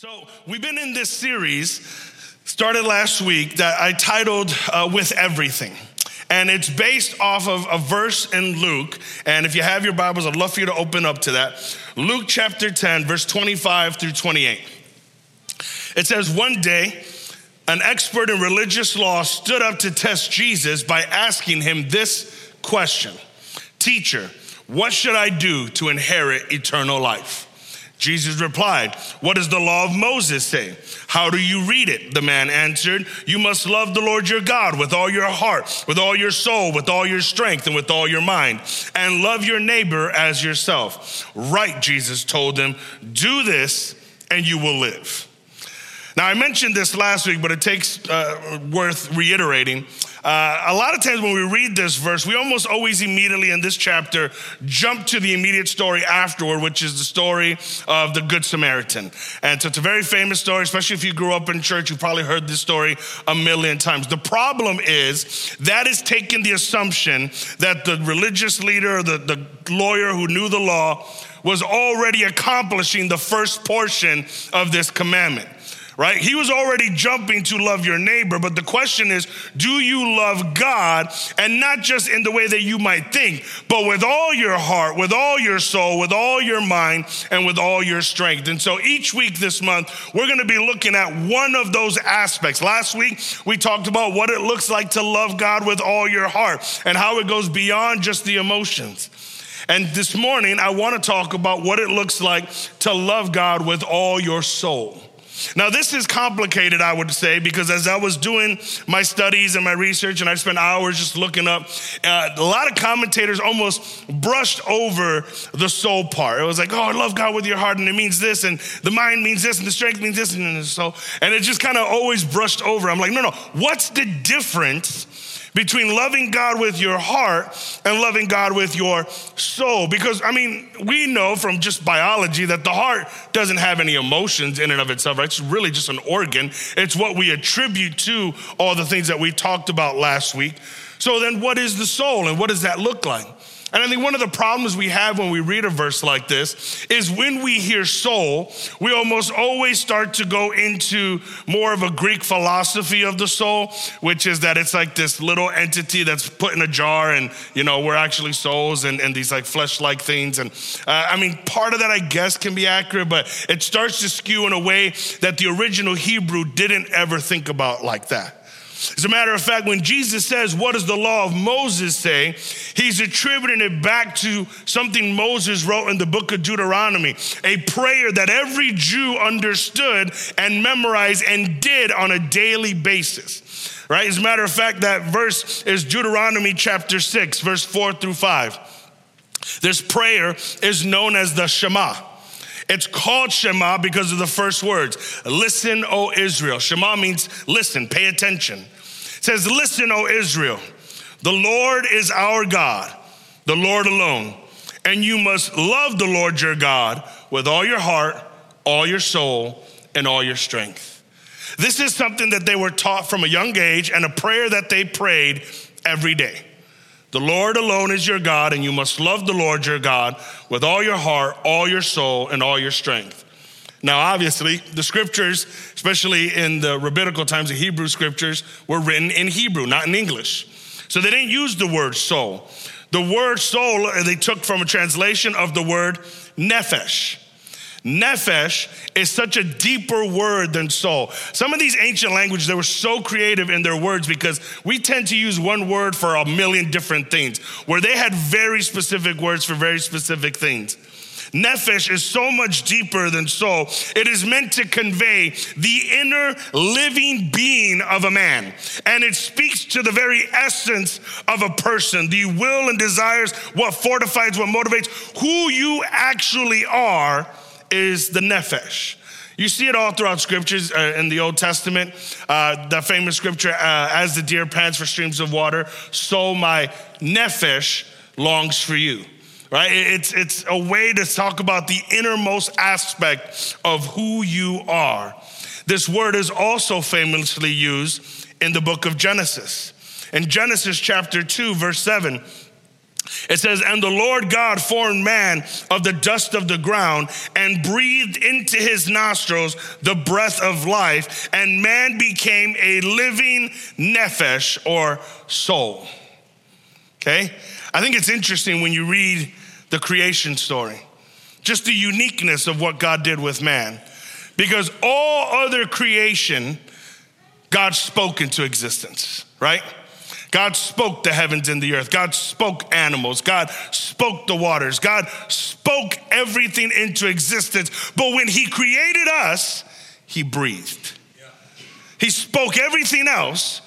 So, we've been in this series, started last week, that I titled uh, With Everything. And it's based off of a verse in Luke. And if you have your Bibles, I'd love for you to open up to that. Luke chapter 10, verse 25 through 28. It says, One day, an expert in religious law stood up to test Jesus by asking him this question Teacher, what should I do to inherit eternal life? Jesus replied, What does the law of Moses say? How do you read it? The man answered, You must love the Lord your God with all your heart, with all your soul, with all your strength, and with all your mind, and love your neighbor as yourself. Right, Jesus told him, Do this and you will live. Now, I mentioned this last week, but it takes uh, worth reiterating. Uh, a lot of times when we read this verse, we almost always immediately in this chapter jump to the immediate story afterward, which is the story of the Good Samaritan. And so it's a very famous story, especially if you grew up in church, you've probably heard this story a million times. The problem is that is taking the assumption that the religious leader, the, the lawyer who knew the law, was already accomplishing the first portion of this commandment right? He was already jumping to love your neighbor, but the question is, do you love God? And not just in the way that you might think, but with all your heart, with all your soul, with all your mind, and with all your strength. And so each week this month, we're gonna be looking at one of those aspects. Last week, we talked about what it looks like to love God with all your heart and how it goes beyond just the emotions. And this morning, I wanna talk about what it looks like to love God with all your soul. Now, this is complicated, I would say, because as I was doing my studies and my research, and I spent hours just looking up, uh, a lot of commentators almost brushed over the soul part. It was like, oh, I love God with your heart, and it means this, and the mind means this, and the strength means this, and the soul. And it just kind of always brushed over. I'm like, no, no, what's the difference? Between loving God with your heart and loving God with your soul. Because, I mean, we know from just biology that the heart doesn't have any emotions in and of itself, right? It's really just an organ. It's what we attribute to all the things that we talked about last week. So, then what is the soul and what does that look like? And I think one of the problems we have when we read a verse like this is when we hear soul, we almost always start to go into more of a Greek philosophy of the soul, which is that it's like this little entity that's put in a jar and, you know, we're actually souls and, and these like flesh like things. And uh, I mean, part of that, I guess, can be accurate, but it starts to skew in a way that the original Hebrew didn't ever think about like that. As a matter of fact, when Jesus says, What does the law of Moses say? He's attributing it back to something Moses wrote in the book of Deuteronomy, a prayer that every Jew understood and memorized and did on a daily basis. Right? As a matter of fact, that verse is Deuteronomy chapter 6, verse 4 through 5. This prayer is known as the Shema. It's called Shema because of the first words. Listen, O Israel. Shema means listen, pay attention. It says, Listen, O Israel. The Lord is our God, the Lord alone. And you must love the Lord your God with all your heart, all your soul, and all your strength. This is something that they were taught from a young age and a prayer that they prayed every day. The Lord alone is your God, and you must love the Lord your God with all your heart, all your soul, and all your strength. Now, obviously, the scriptures, especially in the rabbinical times, the Hebrew scriptures, were written in Hebrew, not in English. So they didn't use the word soul. The word soul, uh, they took from a translation of the word nephesh. Nephesh is such a deeper word than soul. Some of these ancient languages, they were so creative in their words because we tend to use one word for a million different things, where they had very specific words for very specific things. Nephesh is so much deeper than soul. It is meant to convey the inner living being of a man. And it speaks to the very essence of a person, the will and desires, what fortifies, what motivates, who you actually are is the nephesh. You see it all throughout scriptures uh, in the Old Testament. Uh, the famous scripture, uh, as the deer pants for streams of water, so my nephesh longs for you. Right? It's, it's a way to talk about the innermost aspect of who you are. This word is also famously used in the book of Genesis. In Genesis chapter 2, verse 7, It says, And the Lord God formed man of the dust of the ground and breathed into his nostrils the breath of life, and man became a living nephesh or soul. Okay? I think it's interesting when you read the creation story, just the uniqueness of what God did with man. Because all other creation, God spoke into existence, right? God spoke the heavens and the earth. God spoke animals. God spoke the waters. God spoke everything into existence. But when He created us, He breathed. He spoke everything else,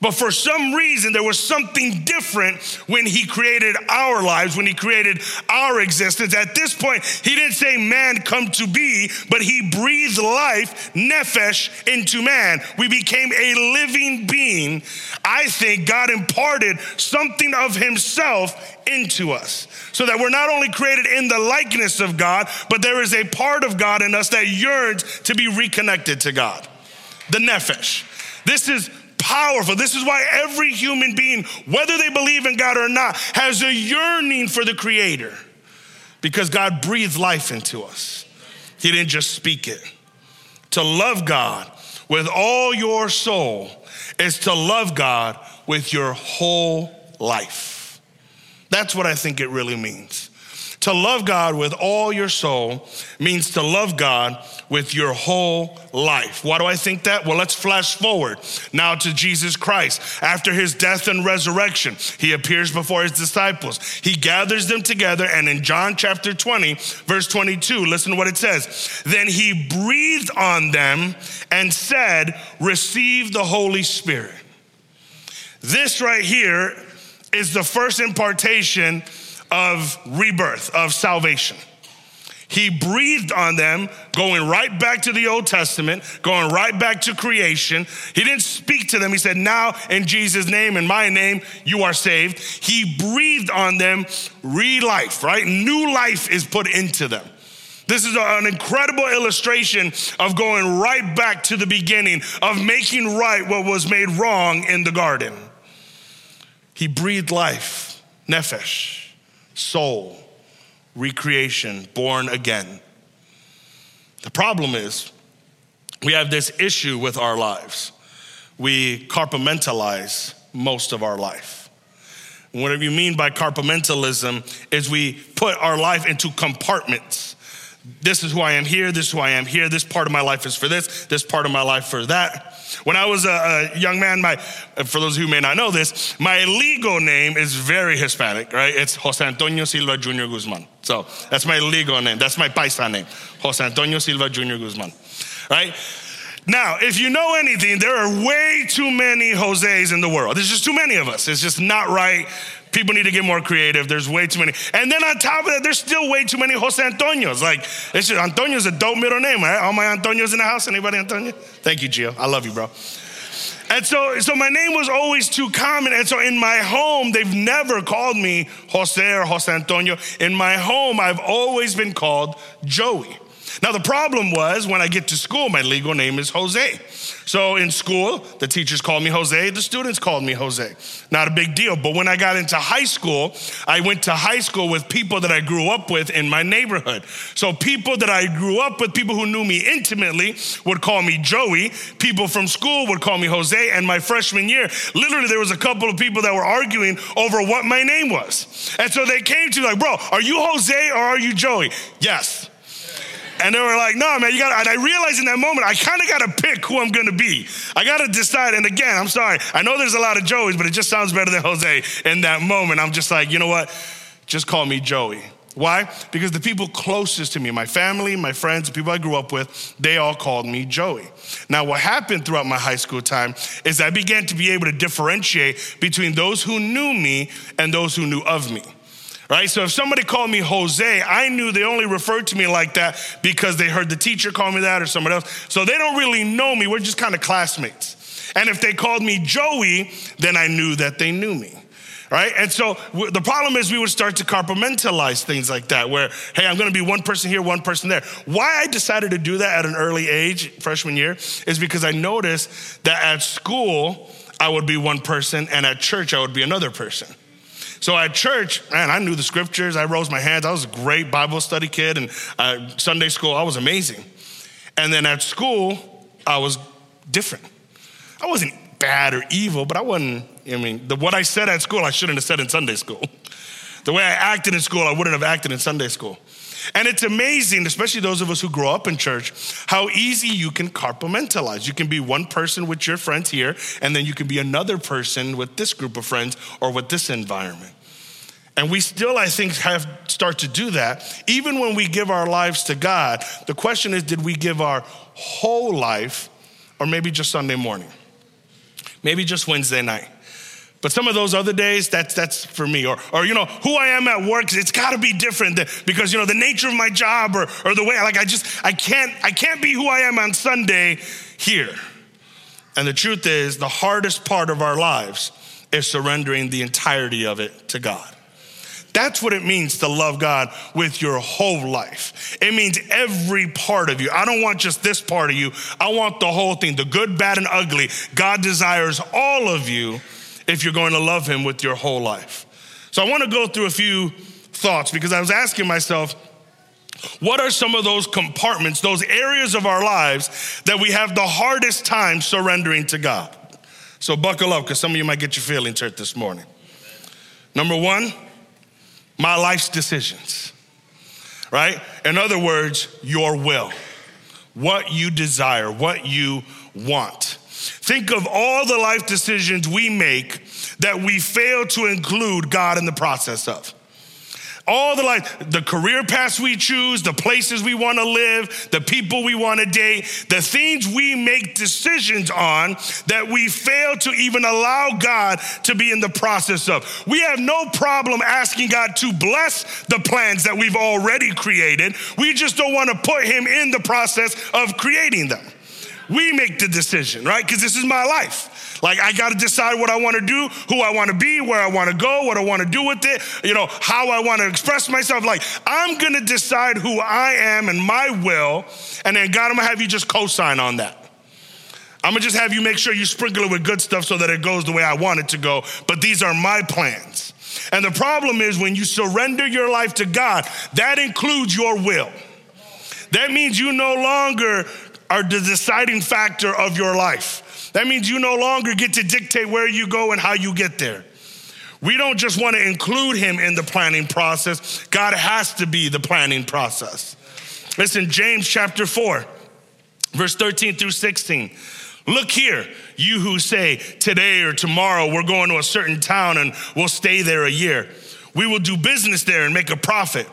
but for some reason, there was something different when he created our lives, when he created our existence. At this point, he didn't say man come to be, but he breathed life, nephesh, into man. We became a living being. I think God imparted something of himself into us so that we're not only created in the likeness of God, but there is a part of God in us that yearns to be reconnected to God. The nephesh. This is powerful. This is why every human being, whether they believe in God or not, has a yearning for the Creator because God breathed life into us. He didn't just speak it. To love God with all your soul is to love God with your whole life. That's what I think it really means. To love God with all your soul means to love God with your whole life. Why do I think that? Well, let's flash forward now to Jesus Christ. After his death and resurrection, he appears before his disciples. He gathers them together, and in John chapter 20, verse 22, listen to what it says. Then he breathed on them and said, Receive the Holy Spirit. This right here is the first impartation of rebirth, of salvation. He breathed on them, going right back to the Old Testament, going right back to creation. He didn't speak to them. He said, Now, in Jesus' name, in my name, you are saved. He breathed on them re life, right? New life is put into them. This is an incredible illustration of going right back to the beginning, of making right what was made wrong in the garden. He breathed life, nephesh soul, recreation, born again. The problem is, we have this issue with our lives. We compartmentalize most of our life. What you mean by compartmentalism is we put our life into compartments. This is who I am here, this is who I am here, this part of my life is for this, this part of my life for that. When I was a, a, young man, my, for those who may not know this, my legal name is very Hispanic, right? It's Jose Antonio Silva Jr. Guzman. So that's my legal name. That's my paisa name, Jose Antonio Silva Jr. Guzman, right? Now, if you know anything, there are way too many Jose's in the world. There's just too many of us. It's just not right. People need to get more creative. There's way too many. And then on top of that, there's still way too many Jose Antonios. Like, it's just, Antonio's a dope middle name, right? All my Antonios in the house. Anybody Antonio? Thank you, Gio. I love you, bro. And so, so my name was always too common. And so in my home, they've never called me Jose or Jose Antonio. In my home, I've always been called Joey. Now, the problem was when I get to school, my legal name is Jose. So in school, the teachers called me Jose, the students called me Jose. Not a big deal. But when I got into high school, I went to high school with people that I grew up with in my neighborhood. So people that I grew up with, people who knew me intimately, would call me Joey. People from school would call me Jose. And my freshman year, literally, there was a couple of people that were arguing over what my name was. And so they came to me like, bro, are you Jose or are you Joey? Yes. And they were like, no, man, you got And I realized in that moment, I kind of got to pick who I'm going to be. I got to decide. And again, I'm sorry. I know there's a lot of Joeys, but it just sounds better than Jose in that moment. I'm just like, you know what? Just call me Joey. Why? Because the people closest to me, my family, my friends, the people I grew up with, they all called me Joey. Now, what happened throughout my high school time is I began to be able to differentiate between those who knew me and those who knew of me right? So if somebody called me Jose, I knew they only referred to me like that because they heard the teacher call me that or somebody else. So they don't really know me. We're just kind of classmates. And if they called me Joey, then I knew that they knew me. Right? And so the problem is we would start to compartmentalize things like that, where, hey, I'm gonna be one person here, one person there. Why I decided to do that at an early age, freshman year, is because I noticed that at school, I would be one person, and at church, I would be another person. So at church, man, I knew the scriptures. I rose my hands. I was a great Bible study kid, and uh, Sunday school, I was amazing. And then at school, I was different. I wasn't bad or evil, but I wasn't, I mean, the, what I said at school, I shouldn't have said in Sunday school. The way I acted in school, I wouldn't have acted in Sunday school. And it's amazing, especially those of us who grow up in church, how easy you can compartmentalize. You can be one person with your friends here, and then you can be another person with this group of friends or with this environment. And we still, I think, have start to do that. Even when we give our lives to God, the question is, did we give our whole life or maybe just Sunday morning? Maybe just Wednesday night. But some of those other days, that's that's for me. Or or you know, who I am at work, it's gotta be different because you know the nature of my job or or the way like I just I can't I can't be who I am on Sunday here. And the truth is, the hardest part of our lives is surrendering the entirety of it to God. That's what it means to love God with your whole life. It means every part of you. I don't want just this part of you. I want the whole thing, the good, bad, and ugly. God desires all of you if you're going to love him with your whole life. So I want to go through a few thoughts because I was asking myself, what are some of those compartments, those areas of our lives that we have the hardest time surrendering to God? So buckle up because some of you might get your feelings hurt this morning. Number one, my life's decisions, right? In other words, your will, what you desire, what you want. Think of all the life decisions we make that we fail to include God in the process of. All the life, the career paths we choose, the places we want to live, the people we want to date, the things we make decisions on that we fail to even allow God to be in the process of. We have no problem asking God to bless the plans that we've already created. We just don't want to put Him in the process of creating them. We make the decision, right? Because this is my life. Like, I got to decide what I want to do, who I want to be, where I want to go, what I want to do with it, you know, how I want to express myself. Like, I'm going to decide who I am and my will. And then, God, I'm going to have you just co sign on that. I'm gonna just have you make sure you sprinkle it with good stuff so that it goes the way I want it to go. But these are my plans. And the problem is when you surrender your life to God, that includes your will. That means you no longer are the deciding factor of your life. That means you no longer get to dictate where you go and how you get there. We don't just want to include him in the planning process, God has to be the planning process. Listen, James chapter 4, verse 13 through 16. Look here, you who say, today or tomorrow we're going to a certain town and we'll stay there a year. We will do business there and make a profit.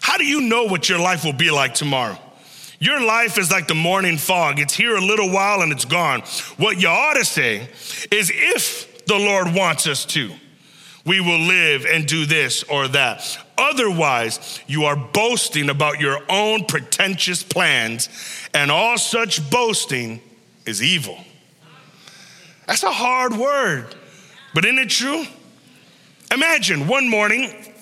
How do you know what your life will be like tomorrow? Your life is like the morning fog. It's here a little while and it's gone. What you ought to say is if the Lord wants us to, we will live and do this or that. Otherwise, you are boasting about your own pretentious plans, and all such boasting is evil. That's a hard word, but isn't it true? Imagine one morning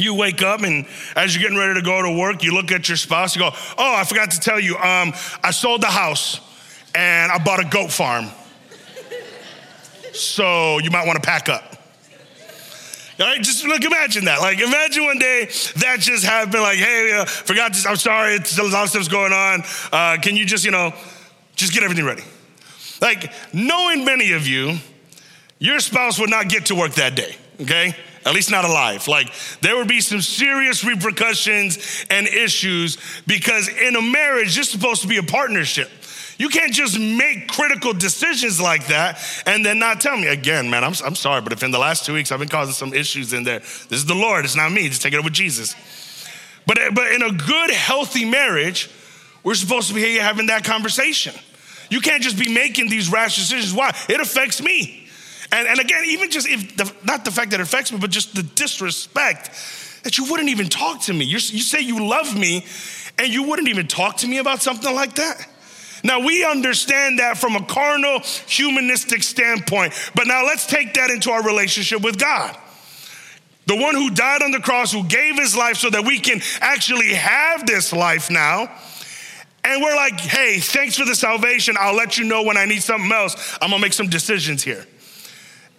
you wake up and as you're getting ready to go to work, you look at your spouse, you go, Oh, I forgot to tell you, um, I sold the house and I bought a goat farm. so you might want to pack up. All right, Just look, imagine that. Like, imagine one day that just happened. Like, hey, uh, forgot this. I'm sorry, it's a lot of stuff's going on. Uh, can you just, you know, just get everything ready? Like, knowing many of you, your spouse would not get to work that day, okay? At least not alive. Like there would be some serious repercussions and issues because in a marriage, is supposed to be a partnership. You can't just make critical decisions like that and then not tell me. Again, man, I'm, I'm sorry, but if in the last two weeks I've been causing some issues in there, this is the Lord, it's not me. Just take it up with Jesus. But, but in a good, healthy marriage, we're supposed to be having that conversation. You can't just be making these rash decisions. Why? It affects me. And, and again, even just if the, not the fact that it affects me, but just the disrespect that you wouldn't even talk to me. You're, you say you love me, and you wouldn't even talk to me about something like that. Now, we understand that from a carnal, humanistic standpoint, but now let's take that into our relationship with God. The one who died on the cross, who gave his life so that we can actually have this life now. And we're like, hey, thanks for the salvation. I'll let you know when I need something else. I'm gonna make some decisions here.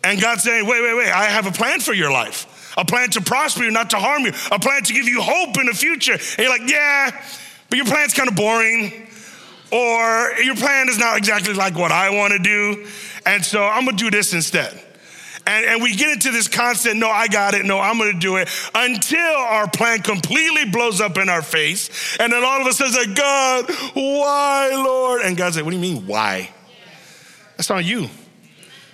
And God's saying, wait, wait, wait, I have a plan for your life. A plan to prosper you, not to harm you. A plan to give you hope in the future. And you're like, yeah, but your plan's kind of boring. Or your plan is not exactly like what I want to do. And so I'm going to do this instead. And, and we get into this constant, no, I got it, no, I'm gonna do it, until our plan completely blows up in our face. And then all of a sudden, like, God, why, Lord? And God's like, what do you mean, why? That's not you.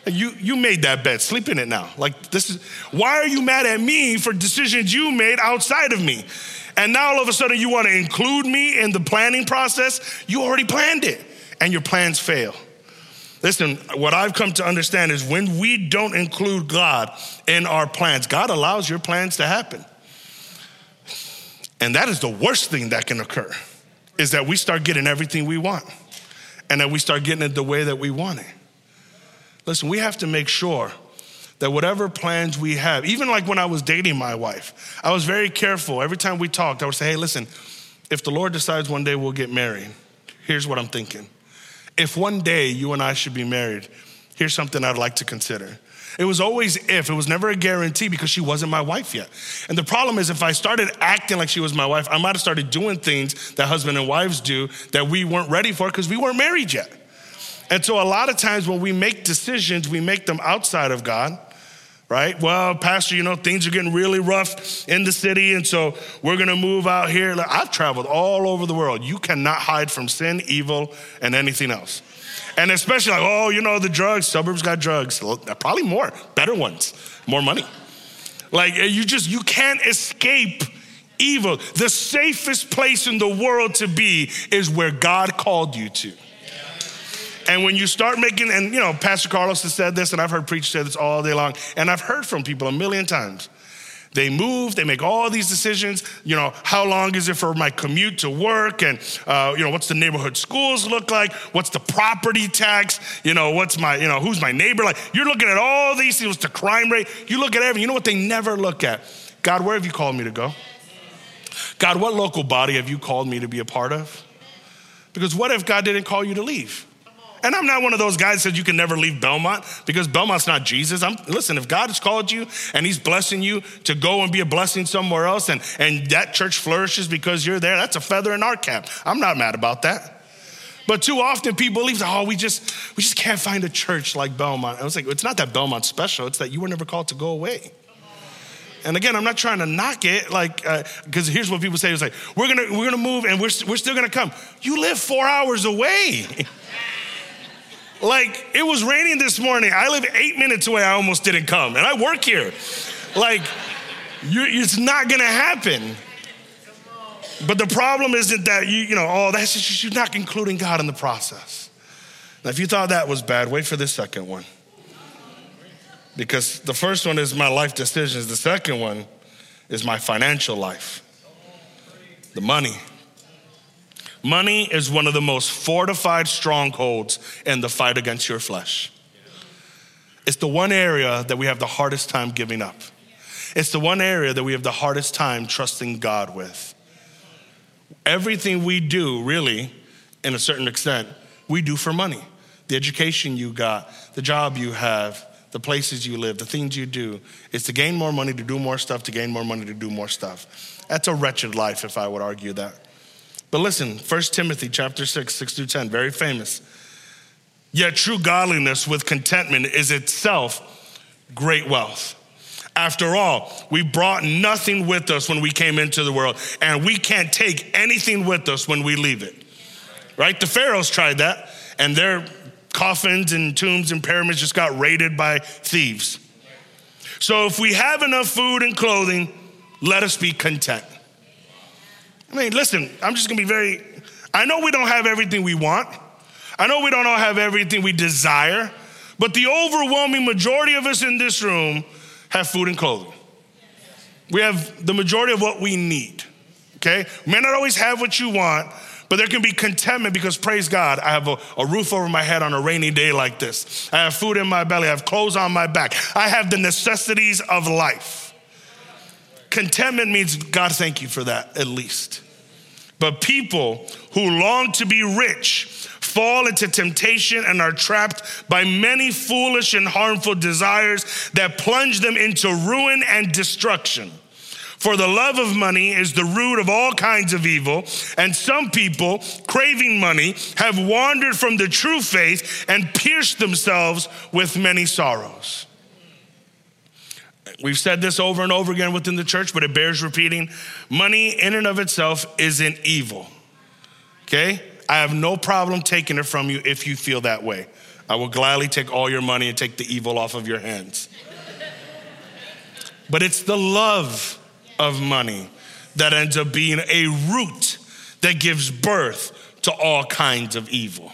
You, you made that bed. Sleep in it now. Like this is why are you mad at me for decisions you made outside of me? And now all of a sudden you want to include me in the planning process. You already planned it, and your plans fail. Listen, what I've come to understand is when we don't include God in our plans, God allows your plans to happen. And that is the worst thing that can occur is that we start getting everything we want and that we start getting it the way that we want it. Listen, we have to make sure that whatever plans we have, even like when I was dating my wife, I was very careful. Every time we talked, I would say, hey, listen, if the Lord decides one day we'll get married, here's what I'm thinking. If one day you and I should be married, here's something I'd like to consider. It was always if, it was never a guarantee because she wasn't my wife yet. And the problem is, if I started acting like she was my wife, I might have started doing things that husband and wives do that we weren't ready for because we weren't married yet. And so, a lot of times when we make decisions, we make them outside of God right? Well, Pastor, you know, things are getting really rough in the city, and so we're gonna move out here. I've traveled all over the world. You cannot hide from sin, evil, and anything else. And especially like, oh, you know, the drugs, suburbs got drugs. Probably more, better ones, more money. Like you just, you can't escape evil. The safest place in the world to be is where God called you to. And when you start making, and you know, Pastor Carlos has said this, and I've heard preachers say this all day long, and I've heard from people a million times. They move, they make all these decisions. You know, how long is it for my commute to work? And, uh, you know, what's the neighborhood schools look like? What's the property tax? You know, what's my, you know, who's my neighbor? Like, you're looking at all these things, the crime rate. You look at everything. You know what they never look at? God, where have you called me to go? God, what local body have you called me to be a part of? Because what if God didn't call you to leave? And I'm not one of those guys that says you can never leave Belmont because Belmont's not Jesus. I'm, listen, if God has called you and He's blessing you to go and be a blessing somewhere else and, and that church flourishes because you're there, that's a feather in our cap. I'm not mad about that. But too often people believe, oh, we just we just can't find a church like Belmont. I was like, it's not that Belmont's special, it's that you were never called to go away. And again, I'm not trying to knock it, like, because uh, here's what people say: it's like, we're gonna we're gonna move and we're we're still gonna come. You live four hours away. Like, it was raining this morning. I live eight minutes away. I almost didn't come. And I work here. Like, it's not gonna happen. But the problem isn't that you, you know, oh, that's just, you're not including God in the process. Now, if you thought that was bad, wait for the second one. Because the first one is my life decisions, the second one is my financial life, the money. Money is one of the most fortified strongholds in the fight against your flesh. It's the one area that we have the hardest time giving up. It's the one area that we have the hardest time trusting God with. Everything we do, really, in a certain extent, we do for money. The education you got, the job you have, the places you live, the things you do, is to gain more money, to do more stuff, to gain more money, to do more stuff. That's a wretched life, if I would argue that. But listen, 1 Timothy chapter 6, 6 through 10, very famous. Yet true godliness with contentment is itself great wealth. After all, we brought nothing with us when we came into the world, and we can't take anything with us when we leave it. Right? The Pharaohs tried that, and their coffins and tombs and pyramids just got raided by thieves. So if we have enough food and clothing, let us be content. I mean, listen, I'm just gonna be very, I know we don't have everything we want. I know we don't all have everything we desire, but the overwhelming majority of us in this room have food and clothing. We have the majority of what we need, okay? We may not always have what you want, but there can be contentment because, praise God, I have a, a, roof over my head on a rainy day like this. I have food in my belly, I have clothes on my back. I have the necessities of life. Contentment means, God, thank you for that, at least. But people who long to be rich fall into temptation and are trapped by many foolish and harmful desires that plunge them into ruin and destruction. For the love of money is the root of all kinds of evil, and some people, craving money, have wandered from the true faith and pierced themselves with many sorrows. We've said this over and over again within the church, but it bears repeating. Money, in and of itself, isn't evil. Okay? I have no problem taking it from you if you feel that way. I will gladly take all your money and take the evil off of your hands. but it's the love of money that ends up being a root that gives birth to all kinds of evil.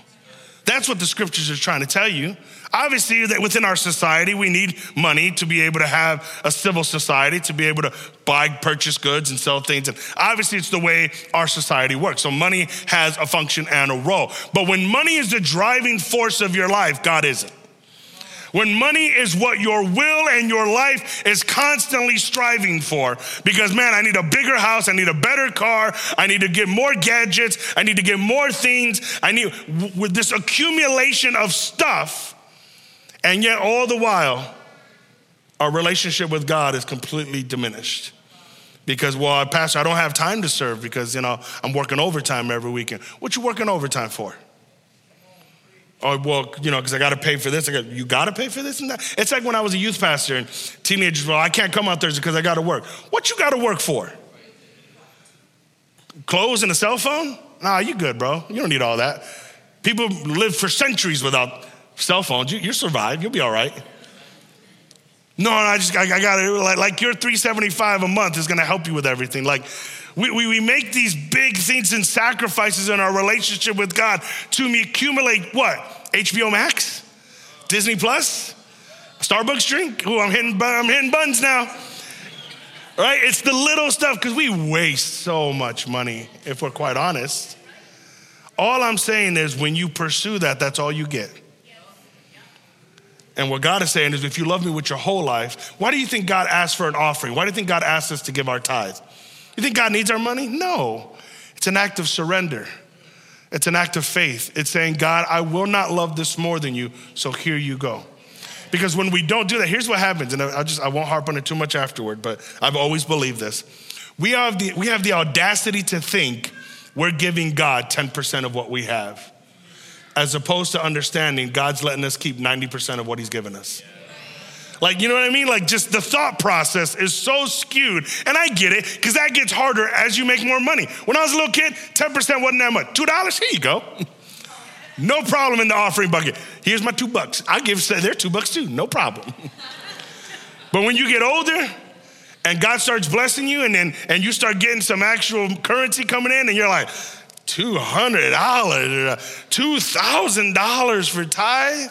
That's what the scriptures are trying to tell you. Obviously, that within our society, we need money to be able to have a civil society, to be able to buy, purchase goods, and sell things. And obviously, it's the way our society works. So, money has a function and a role. But when money is the driving force of your life, God isn't. When money is what your will and your life is constantly striving for, because man, I need a bigger house, I need a better car, I need to get more gadgets, I need to get more things, I need, with this accumulation of stuff, and yet all the while, our relationship with God is completely diminished. Because, well, Pastor, I don't have time to serve because, you know, I'm working overtime every weekend. What you working overtime for? Oh, well, you know, because I got to pay for this. I got, you got to pay for this and that. It's like when I was a youth pastor and teenagers, well, I can't come out Thursday because I got to work. What you got to work for? Clothes and a cell phone? Nah, you good, bro. You don't need all that. People live for centuries without cell phones. You, you survive. You'll be all right. No, I just, I, I got to, like, like your 375 a month is going to help you with everything. Like, we, we, we make these big things and sacrifices in our relationship with God to accumulate what? HBO Max? Disney Plus? Starbucks drink? Oh, I'm hitting, I'm hitting buns now. Right? It's the little stuff because we waste so much money, if we're quite honest. All I'm saying is when you pursue that, that's all you get. And what God is saying is if you love me with your whole life, why do you think God asked for an offering? Why do you think God asked us to give our tithe? You think God needs our money? No. It's an act of surrender. It's an act of faith. It's saying, God, I will not love this more than you, so here you go. Because when we don't do that, here's what happens, and I just I won't harp on it too much afterward, but I've always believed this. We have the we have the audacity to think we're giving God 10% of what we have, as opposed to understanding God's letting us keep 90% of what He's given us. Like, you know what I mean? Like, just the thought process is so skewed. And I get it, because that gets harder as you make more money. When I was a little kid, 10% wasn't that much. $2, here you go. no problem in the offering bucket. Here's my two bucks. I give their two bucks too, no problem. but when you get older, and God starts blessing you, and then and you start getting some actual currency coming in, and you're like, $200, $2,000 for tithe?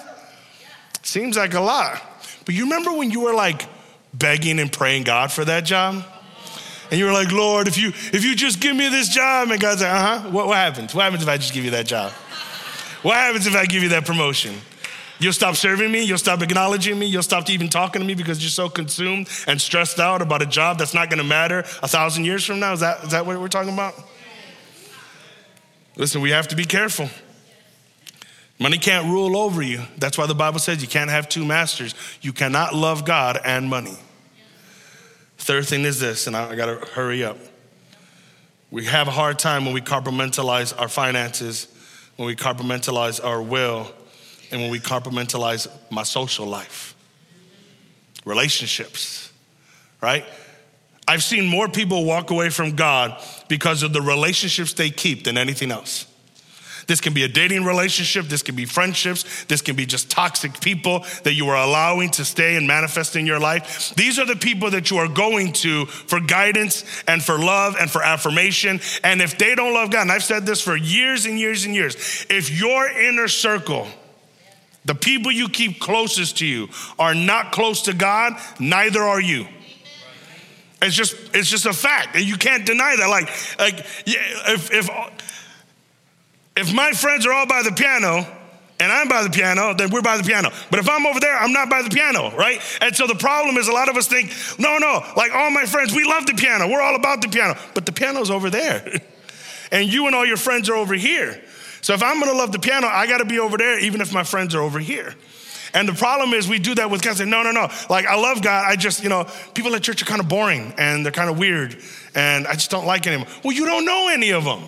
Seems like a lot. But you remember when you were like begging and praying God for that job? And you were like, Lord, if you if you just give me this job, and God's like, uh-huh. What, what happens? What happens if I just give you that job? What happens if I give you that promotion? You'll stop serving me, you'll stop acknowledging me, you'll stop even talking to me because you're so consumed and stressed out about a job that's not gonna matter a thousand years from now. Is that, is that what we're talking about? Listen, we have to be careful. Money can't rule over you. That's why the Bible says you can't have two masters. You cannot love God and money. Third thing is this, and I, gotta hurry up. We have a hard time when we compartmentalize our finances, when we compartmentalize our will, and when we compartmentalize my social life, relationships, right? I've seen more people walk away from God because of the relationships they keep than anything else. This can be a dating relationship. This can be friendships. This can be just toxic people that you are allowing to stay and manifest in your life. These are the people that you are going to for guidance and for love and for affirmation. And if they don't love God, and I've said this for years and years and years, if your inner circle, the people you keep closest to you, are not close to God, neither are you. It's just it's just a fact, and you can't deny that. Like like if if if my friends are all by the piano, and I'm by the piano, then we're by the piano. But if I'm over there, I'm not by the piano, right? And so the problem is a lot of us think, no, no, like all my friends, we love the piano. We're all about the piano. But the piano's over there. and you and all your friends are over here. So if I'm gonna love the piano, I gotta be over there, even if my friends are over here. And the problem is we do that with God. Say, no, no, no. Like I love God. I just, you know, people at church are kind of boring and they're kind of weird, and I just don't like any of them. Well, you don't know any of them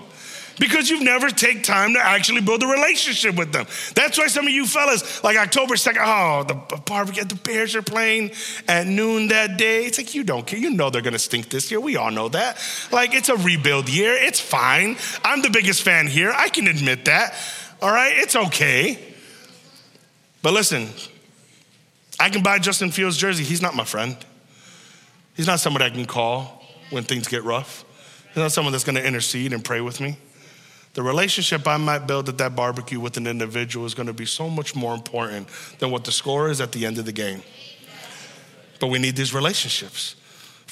because you've never take time to actually build a relationship with them. That's why some of you fellas, like October 2nd, oh, the barbecue, the Bears are playing at noon that day. It's like, you don't care. You know they're going to stink this year. We all know that. Like, it's a rebuild year. It's fine. I'm the biggest fan here. I can admit that. All right? It's okay. But listen, I can buy Justin Fields' jersey. He's not my friend. He's not somebody I can call when things get rough. He's not someone that's going to intercede and pray with me. The relationship I might build at that barbecue with an individual is going to be so much more important than what the score is at the end of the game. But we need these relationships.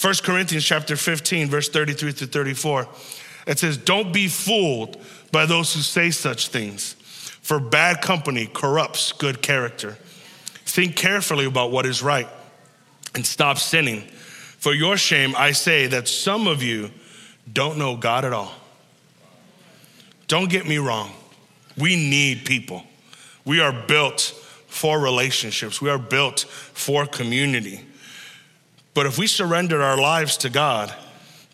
1 Corinthians chapter 15 verse 33 to 34. It says, "Don't be fooled by those who say such things, for bad company corrupts good character. Think carefully about what is right and stop sinning. For your shame I say that some of you don't know God at all." Don't get me wrong. We need people. We are built for relationships. We are built for community. But if we surrender our lives to God,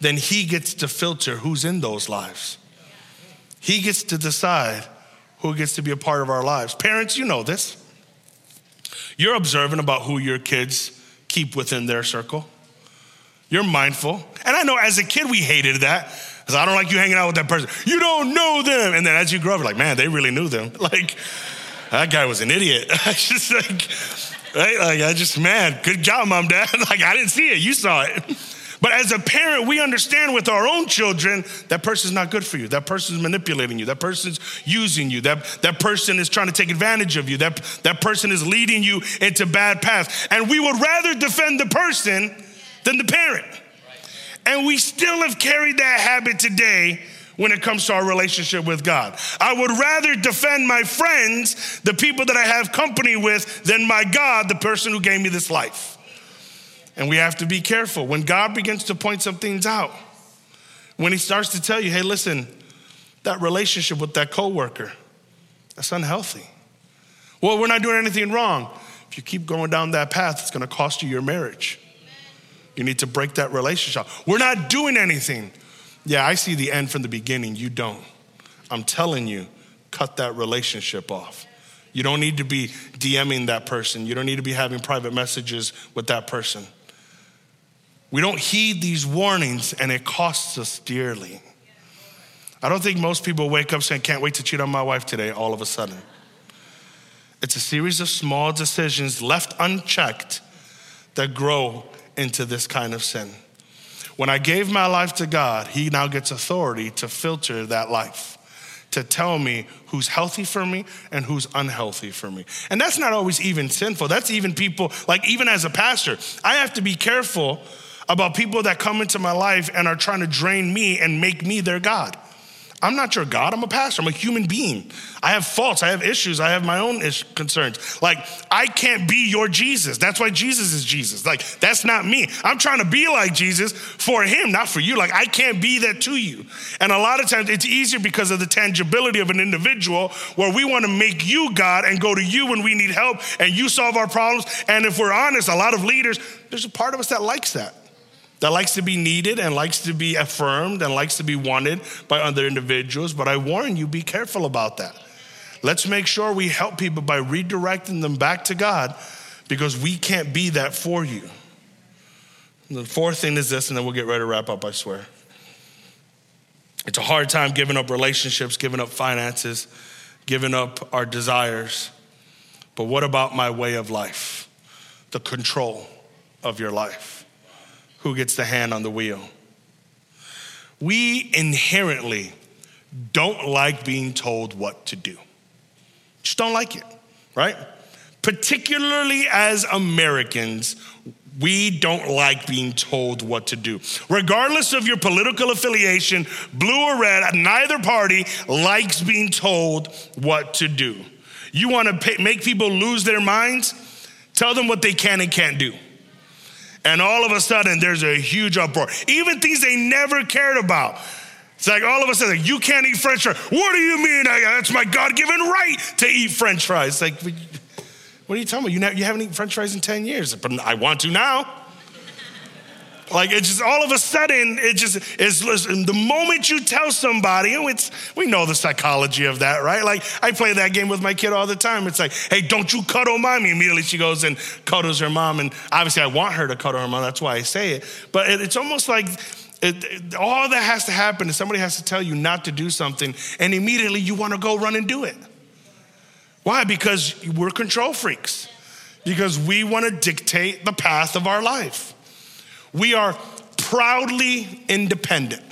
then He gets to filter who's in those lives. He gets to decide who gets to be a part of our lives. Parents, you know this. You're observant about who your kids keep within their circle. You're mindful. And I know as a kid we hated that. Because I don't like you hanging out with that person. You don't know them. And then as you grow up, like, man, they really knew them. Like, that guy was an idiot. I just like, right? Like, I just, man, good job, mom, dad. like, I didn't see it. You saw it. But as a parent, we understand with our own children that person's not good for you. That person's manipulating you. That person's using you. That, that person is trying to take advantage of you. That, that person is leading you into bad paths. And we would rather defend the person than the parent. And we still have carried that habit today when it comes to our relationship with God. I would rather defend my friends, the people that I have company with, than my God, the person who gave me this life. And we have to be careful. When God begins to point some things out, when he starts to tell you, hey, listen, that relationship with that coworker, that's unhealthy. Well, we're not doing anything wrong. If you keep going down that path, it's gonna cost you your marriage. You need to break that relationship. We're not doing anything. Yeah, I see the end from the beginning. You don't. I'm telling you, cut that relationship off. You don't need to be DMing that person. You don't need to be having private messages with that person. We don't heed these warnings and it costs us dearly. I don't think most people wake up saying, Can't wait to cheat on my wife today, all of a sudden. It's a series of small decisions left unchecked that grow into this kind of sin. When I gave my life to God, He now gets authority to filter that life, to tell me who's healthy for me and who's unhealthy for me. And that's not always even sinful. That's even people, like, even as a pastor, I have to be careful about people that come into my life and are trying to drain me and make me their God. I'm not your God. I'm a pastor. I'm a human being. I have faults. I have issues. I have my own ish- concerns. Like, I can't be your Jesus. That's why Jesus is Jesus. Like, that's not me. I'm trying to be like Jesus for him, not for you. Like, I can't be that to you. And a lot of times it's easier because of the tangibility of an individual where we want to make you God and go to you when we need help and you solve our problems. And if we're honest, a lot of leaders, there's a part of us that likes that that likes to be needed and likes to be affirmed and likes to be wanted by other individuals. But I warn you, be careful about that. Let's make sure we help people by redirecting them back to God because we can't be that for you. the fourth thing is this, and then we'll get ready to wrap up, I swear. It's a hard time giving up relationships, giving up finances, giving up our desires. But what about my way of life? The control of your life who gets the hand on the wheel. We inherently don't like being told what to do. Just don't like it, right? Particularly as Americans, we don't like being told what to do. Regardless of your political affiliation, blue or red, neither party likes being told what to do. You want to pay, make people lose their minds? Tell them what they can and can't do. And all of a sudden, there's a huge uproar. Even things they never cared about. It's like all of a sudden, you can't eat french fries. What do you mean? I, that's my God given right to eat french fries. It's like, what are you talking about? You, you haven't eaten french fries in 10 years, but I want to now. Like it's just all of a sudden, it just is the moment you tell somebody, oh, it's we know the psychology of that, right? Like I play that game with my kid all the time. It's like, hey, don't you cuddle mommy. Immediately she goes and cuddles her mom. And obviously I want her to cuddle her mom, that's why I say it. But it, it's almost like it, it, all that has to happen is somebody has to tell you not to do something, and immediately you want to go run and do it. Why? Because we're control freaks. Because we want to dictate the path of our life. We are proudly independent.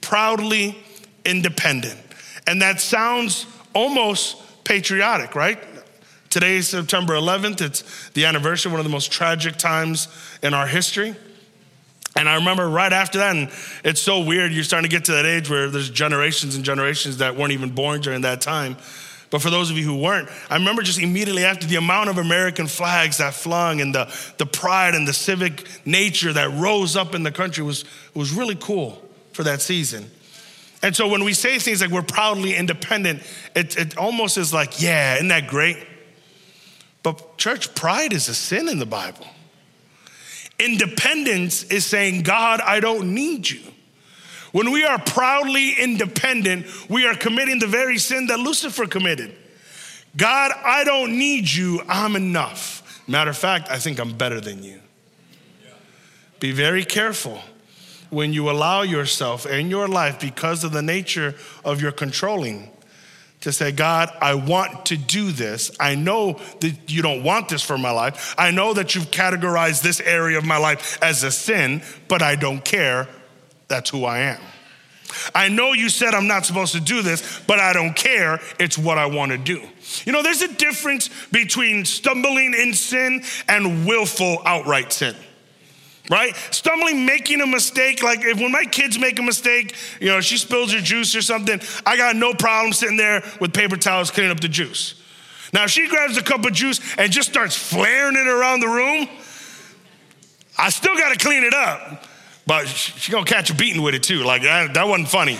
Proudly independent. And that sounds almost patriotic, right? Today is September 11th. It's the anniversary, of one of the most tragic times in our history. And I remember right after that, and it's so weird, you're starting to get to that age where there's generations and generations that weren't even born during that time. But for those of you who weren't, I remember just immediately after the amount of American flags that flung and the, the pride and the civic nature that rose up in the country was, was really cool for that season. And so when we say things like we're proudly independent, it, it almost is like, yeah, isn't that great? But church, pride is a sin in the Bible. Independence is saying, God, I don't need you. When we are proudly independent, we are committing the very sin that Lucifer committed. God, I don't need you, I'm enough. Matter of fact, I think I'm better than you. Be very careful when you allow yourself and your life, because of the nature of your controlling, to say, God, I want to do this. I know that you don't want this for my life. I know that you've categorized this area of my life as a sin, but I don't care that's who I am. I know you said I'm not supposed to do this, but I don't care. It's what I want to do. You know, there's a difference between stumbling in sin and willful outright sin. Right? Stumbling, making a mistake. Like if when my kids make a mistake, you know, she spills her juice or something, I got no problem sitting there with paper towels cleaning up the juice. Now, if she grabs a cup of juice and just starts flaring it around the room, I still got to clean it up. But she's gonna catch a beating with it too. Like that, that wasn't funny.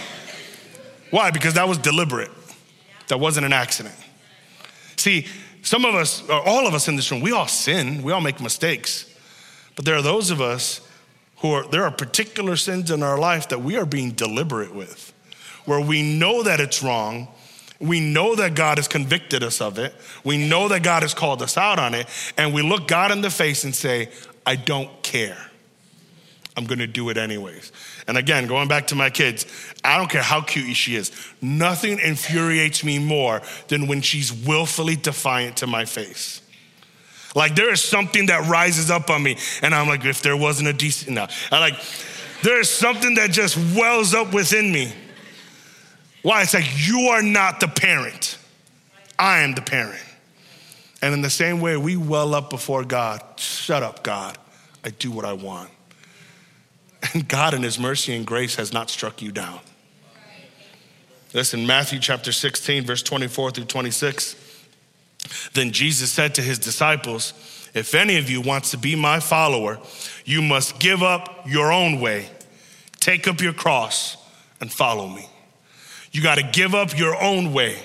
Why? Because that was deliberate. That wasn't an accident. See, some of us, or all of us in this room, we all sin, we all make mistakes. But there are those of us who are, there are particular sins in our life that we are being deliberate with, where we know that it's wrong, we know that God has convicted us of it, we know that God has called us out on it, and we look God in the face and say, I don't care. I'm gonna do it anyways. And again, going back to my kids, I don't care how cute she is. Nothing infuriates me more than when she's willfully defiant to my face. Like there is something that rises up on me, and I'm like, if there wasn't a decent, no. I like, there is something that just wells up within me. Why? It's like, you are not the parent, I am the parent. And in the same way, we well up before God. Shut up, God. I do what I want. And God, in His mercy and grace, has not struck you down. Listen, Matthew chapter 16, verse 24 through 26. Then Jesus said to his disciples, If any of you wants to be my follower, you must give up your own way, take up your cross, and follow me. You got to give up your own way,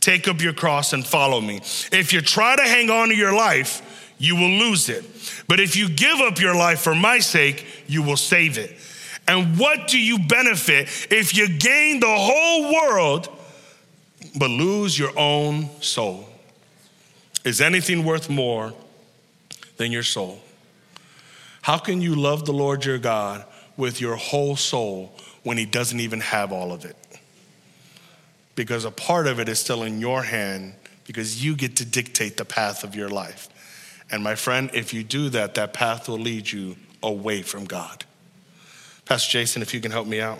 take up your cross, and follow me. If you try to hang on to your life, you will lose it. But if you give up your life for my sake, you will save it. And what do you benefit if you gain the whole world but lose your own soul? Is anything worth more than your soul? How can you love the Lord your God with your whole soul when he doesn't even have all of it? Because a part of it is still in your hand because you get to dictate the path of your life. And my friend, if you do that, that path will lead you away from God. Pastor Jason, if you can help me out.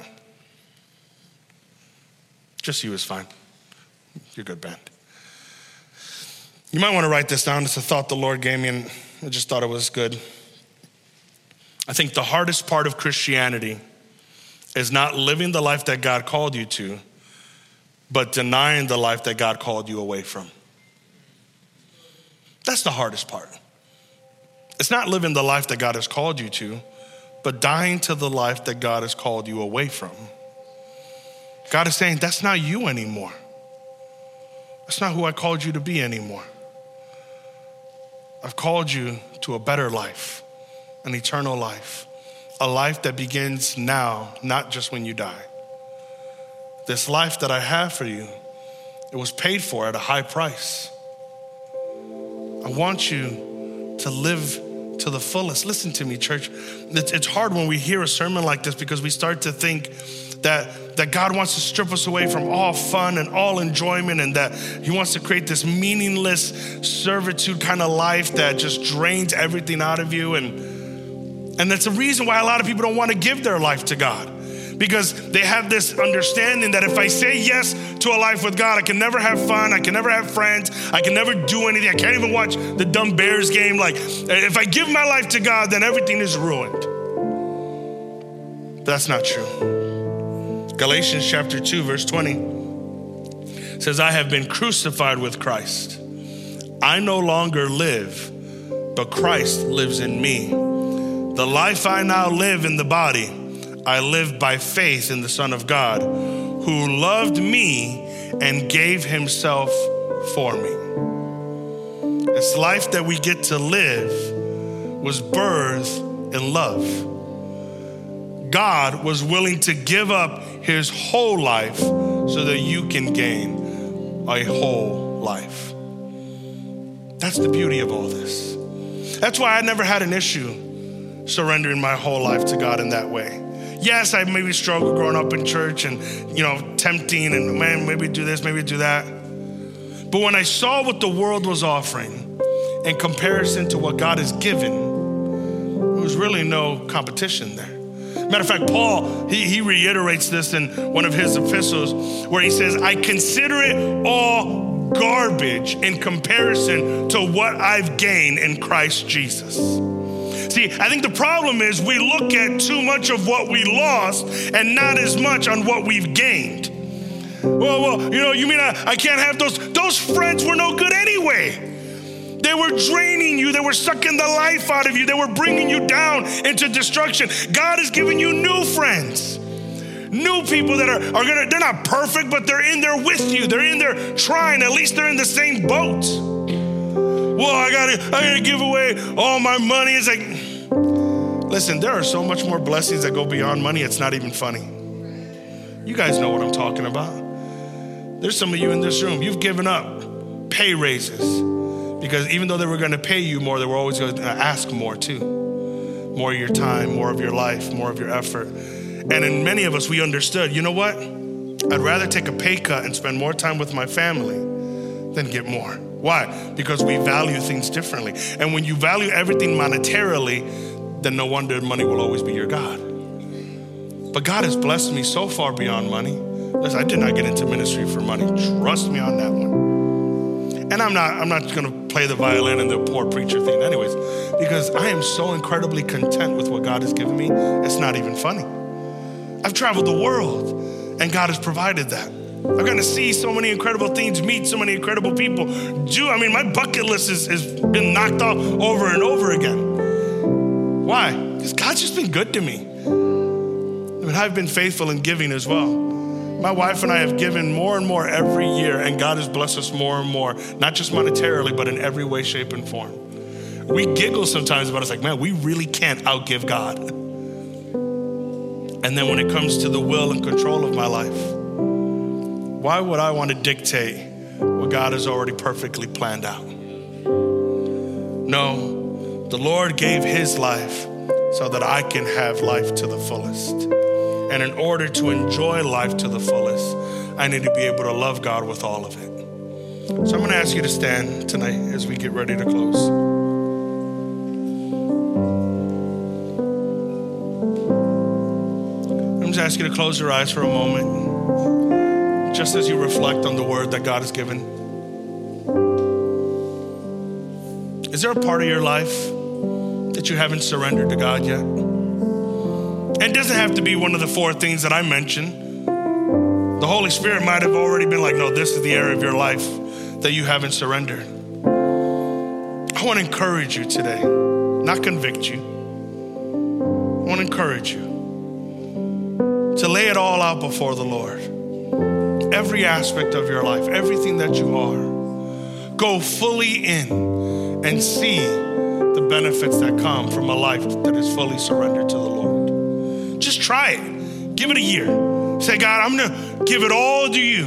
Just you is fine. You're good, band. You might want to write this down. It's a thought the Lord gave me, and I just thought it was good. I think the hardest part of Christianity is not living the life that God called you to, but denying the life that God called you away from. That's the hardest part. It's not living the life that God has called you to, but dying to the life that God has called you away from. God is saying, That's not you anymore. That's not who I called you to be anymore. I've called you to a better life, an eternal life, a life that begins now, not just when you die. This life that I have for you, it was paid for at a high price. I want you to live to the fullest. Listen to me, church. It's, hard when we hear a sermon like this because we start to think that, that God wants to strip us away from all fun and all enjoyment, and that He wants to create this meaningless servitude kind of life that just drains everything out of you. And, and that's the reason why a lot of people don't want to give their life to God because they have this understanding that if I say yes to a life with God, I can never have fun, I can never have friends, I can never do anything, I can't even watch the dumb Bears game. Like, if I give my life to God, then everything is ruined. But that's not true. Galatians chapter 2, verse 20 says, I have been crucified with Christ. I no longer live, but Christ lives in me. The life I now live in the body, I live by faith in the Son of God, who loved me and gave himself for me. This life that we get to live was birthed in love. God was willing to give up his whole life so that you can gain a whole life. That's the beauty of all this. That's why I never had an issue surrendering my whole life to God in that way. Yes, I maybe struggled growing up in church and, you know, tempting and man, maybe do this, maybe do that. But when I saw what the world was offering in comparison to what God has given, there was really no competition there. Matter of fact, Paul, he, he reiterates this in one of his epistles where he says, I consider it all garbage in comparison to what I've gained in Christ Jesus. See, I think the problem is we look at too much of what we lost and not as much on what we've gained. Well, well, you know, you mean I, I can't have those? Those friends were no good anyway. They were draining you. They were sucking the life out of you. They were bringing you down into destruction. God has given you new friends, new people that are, are gonna, they're not perfect, but they're in there with you. They're in there trying. At least they're in the same boat. Well, I gotta, I gotta give away all my money. It's like, listen, there are so much more blessings that go beyond money, it's not even funny. You guys know what I'm talking about. There's some of you in this room, you've given up pay raises because even though they were gonna pay you more, they were always gonna ask more too. More of your time, more of your life, more of your effort. And in many of us, we understood, you know what? I'd rather take a pay cut and spend more time with my family than get more. Why? Because we value things differently. And when you value everything monetarily, then no wonder money will always be your God. But God has blessed me so far beyond money. Listen, I did not get into ministry for money. Trust me on that one. And I'm not, I'm not gonna play the violin and the poor preacher thing, anyways, because I am so incredibly content with what God has given me, it's not even funny. I've traveled the world, and God has provided that. I've gotten to see so many incredible things, meet so many incredible people. Do I mean my bucket list has, has been knocked off over and over again. Why? Because God's just been good to me. I mean, I've been faithful in giving as well. My wife and I have given more and more every year, and God has blessed us more and more, not just monetarily, but in every way, shape, and form. We giggle sometimes about it. It's like, man, we really can't outgive God. And then when it comes to the will and control of my life, why would I want to dictate what God has already perfectly planned out? No, the Lord gave his life so that I can have life to the fullest. And in order to enjoy life to the fullest, I need to be able to love God with all of it. So I'm going to ask you to stand tonight as we get ready to close. I'm just asking you to close your eyes for a moment just as you reflect on the word that God has given? Is there a part of your life that you haven't surrendered to God yet? It doesn't have to be one of the four things that I mentioned. The Holy Spirit might have already been like, no, this is the area of your life that you haven't surrendered. I want to encourage you today, not convict you. I want to encourage you to lay it all out before the Lord every aspect of your life, everything that you are. Go fully in and see the benefits that come from a life that is fully surrendered to the Lord. Just try it. Give it a year. Say, God, I'm gonna give it all to you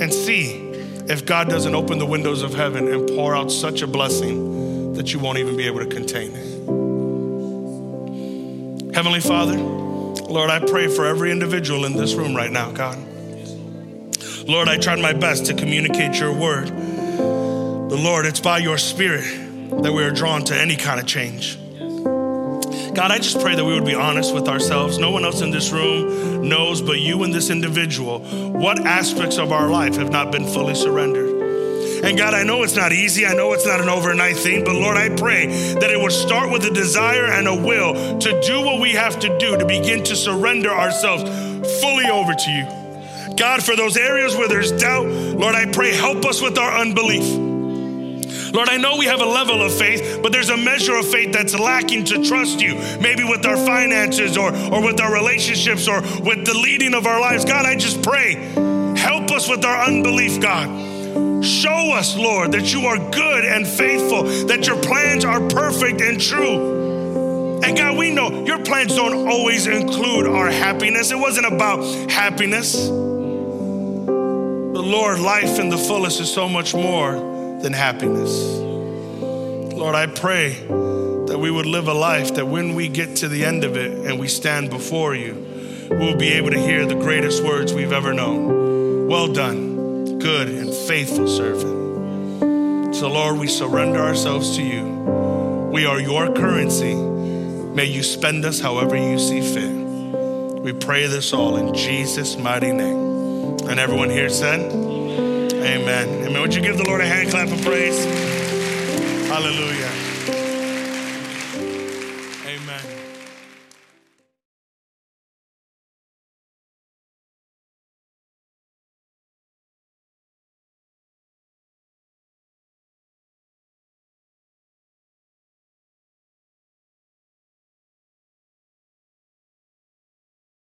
and see if God doesn't open the windows of heaven and pour out such a blessing that you won't even be able to contain it. Heavenly Father, Lord, I pray for every individual in this room right now, God. Lord, I tried my best to communicate your word. But Lord, it's by your spirit that we are drawn to any kind of change. God, I just pray that we would be honest with ourselves. No one else in this room knows but you and this individual what aspects of our life have not been fully surrendered. And God, I know it's not easy. I know it's not an overnight thing, but Lord, I pray that it will start with a desire and a will to do what we have to do to begin to surrender ourselves fully over to you. God, for those areas where there's doubt, Lord, I pray, help us with our unbelief. Lord, I know we have a level of faith, but there's a measure of faith that's lacking to trust you, maybe with our finances or, or with our relationships or with the leading of our lives. God, I just pray, help us with our unbelief, God. Show us, Lord, that you are good and faithful, that your plans are perfect and true. And God, we know your plans don't always include our happiness. It wasn't about happiness. But Lord, life in the fullest is so much more than happiness. Lord, I pray that we would live a life that when we get to the end of it and we stand before you, we'll be able to hear the greatest words we've ever known. Well done good and faithful servant. So, Lord, we surrender ourselves to you. We are your currency. May you spend us however you see fit. We pray this all in Jesus' mighty name. And everyone here said, Amen. Amen. Would you give the Lord a hand clap of praise? Hallelujah.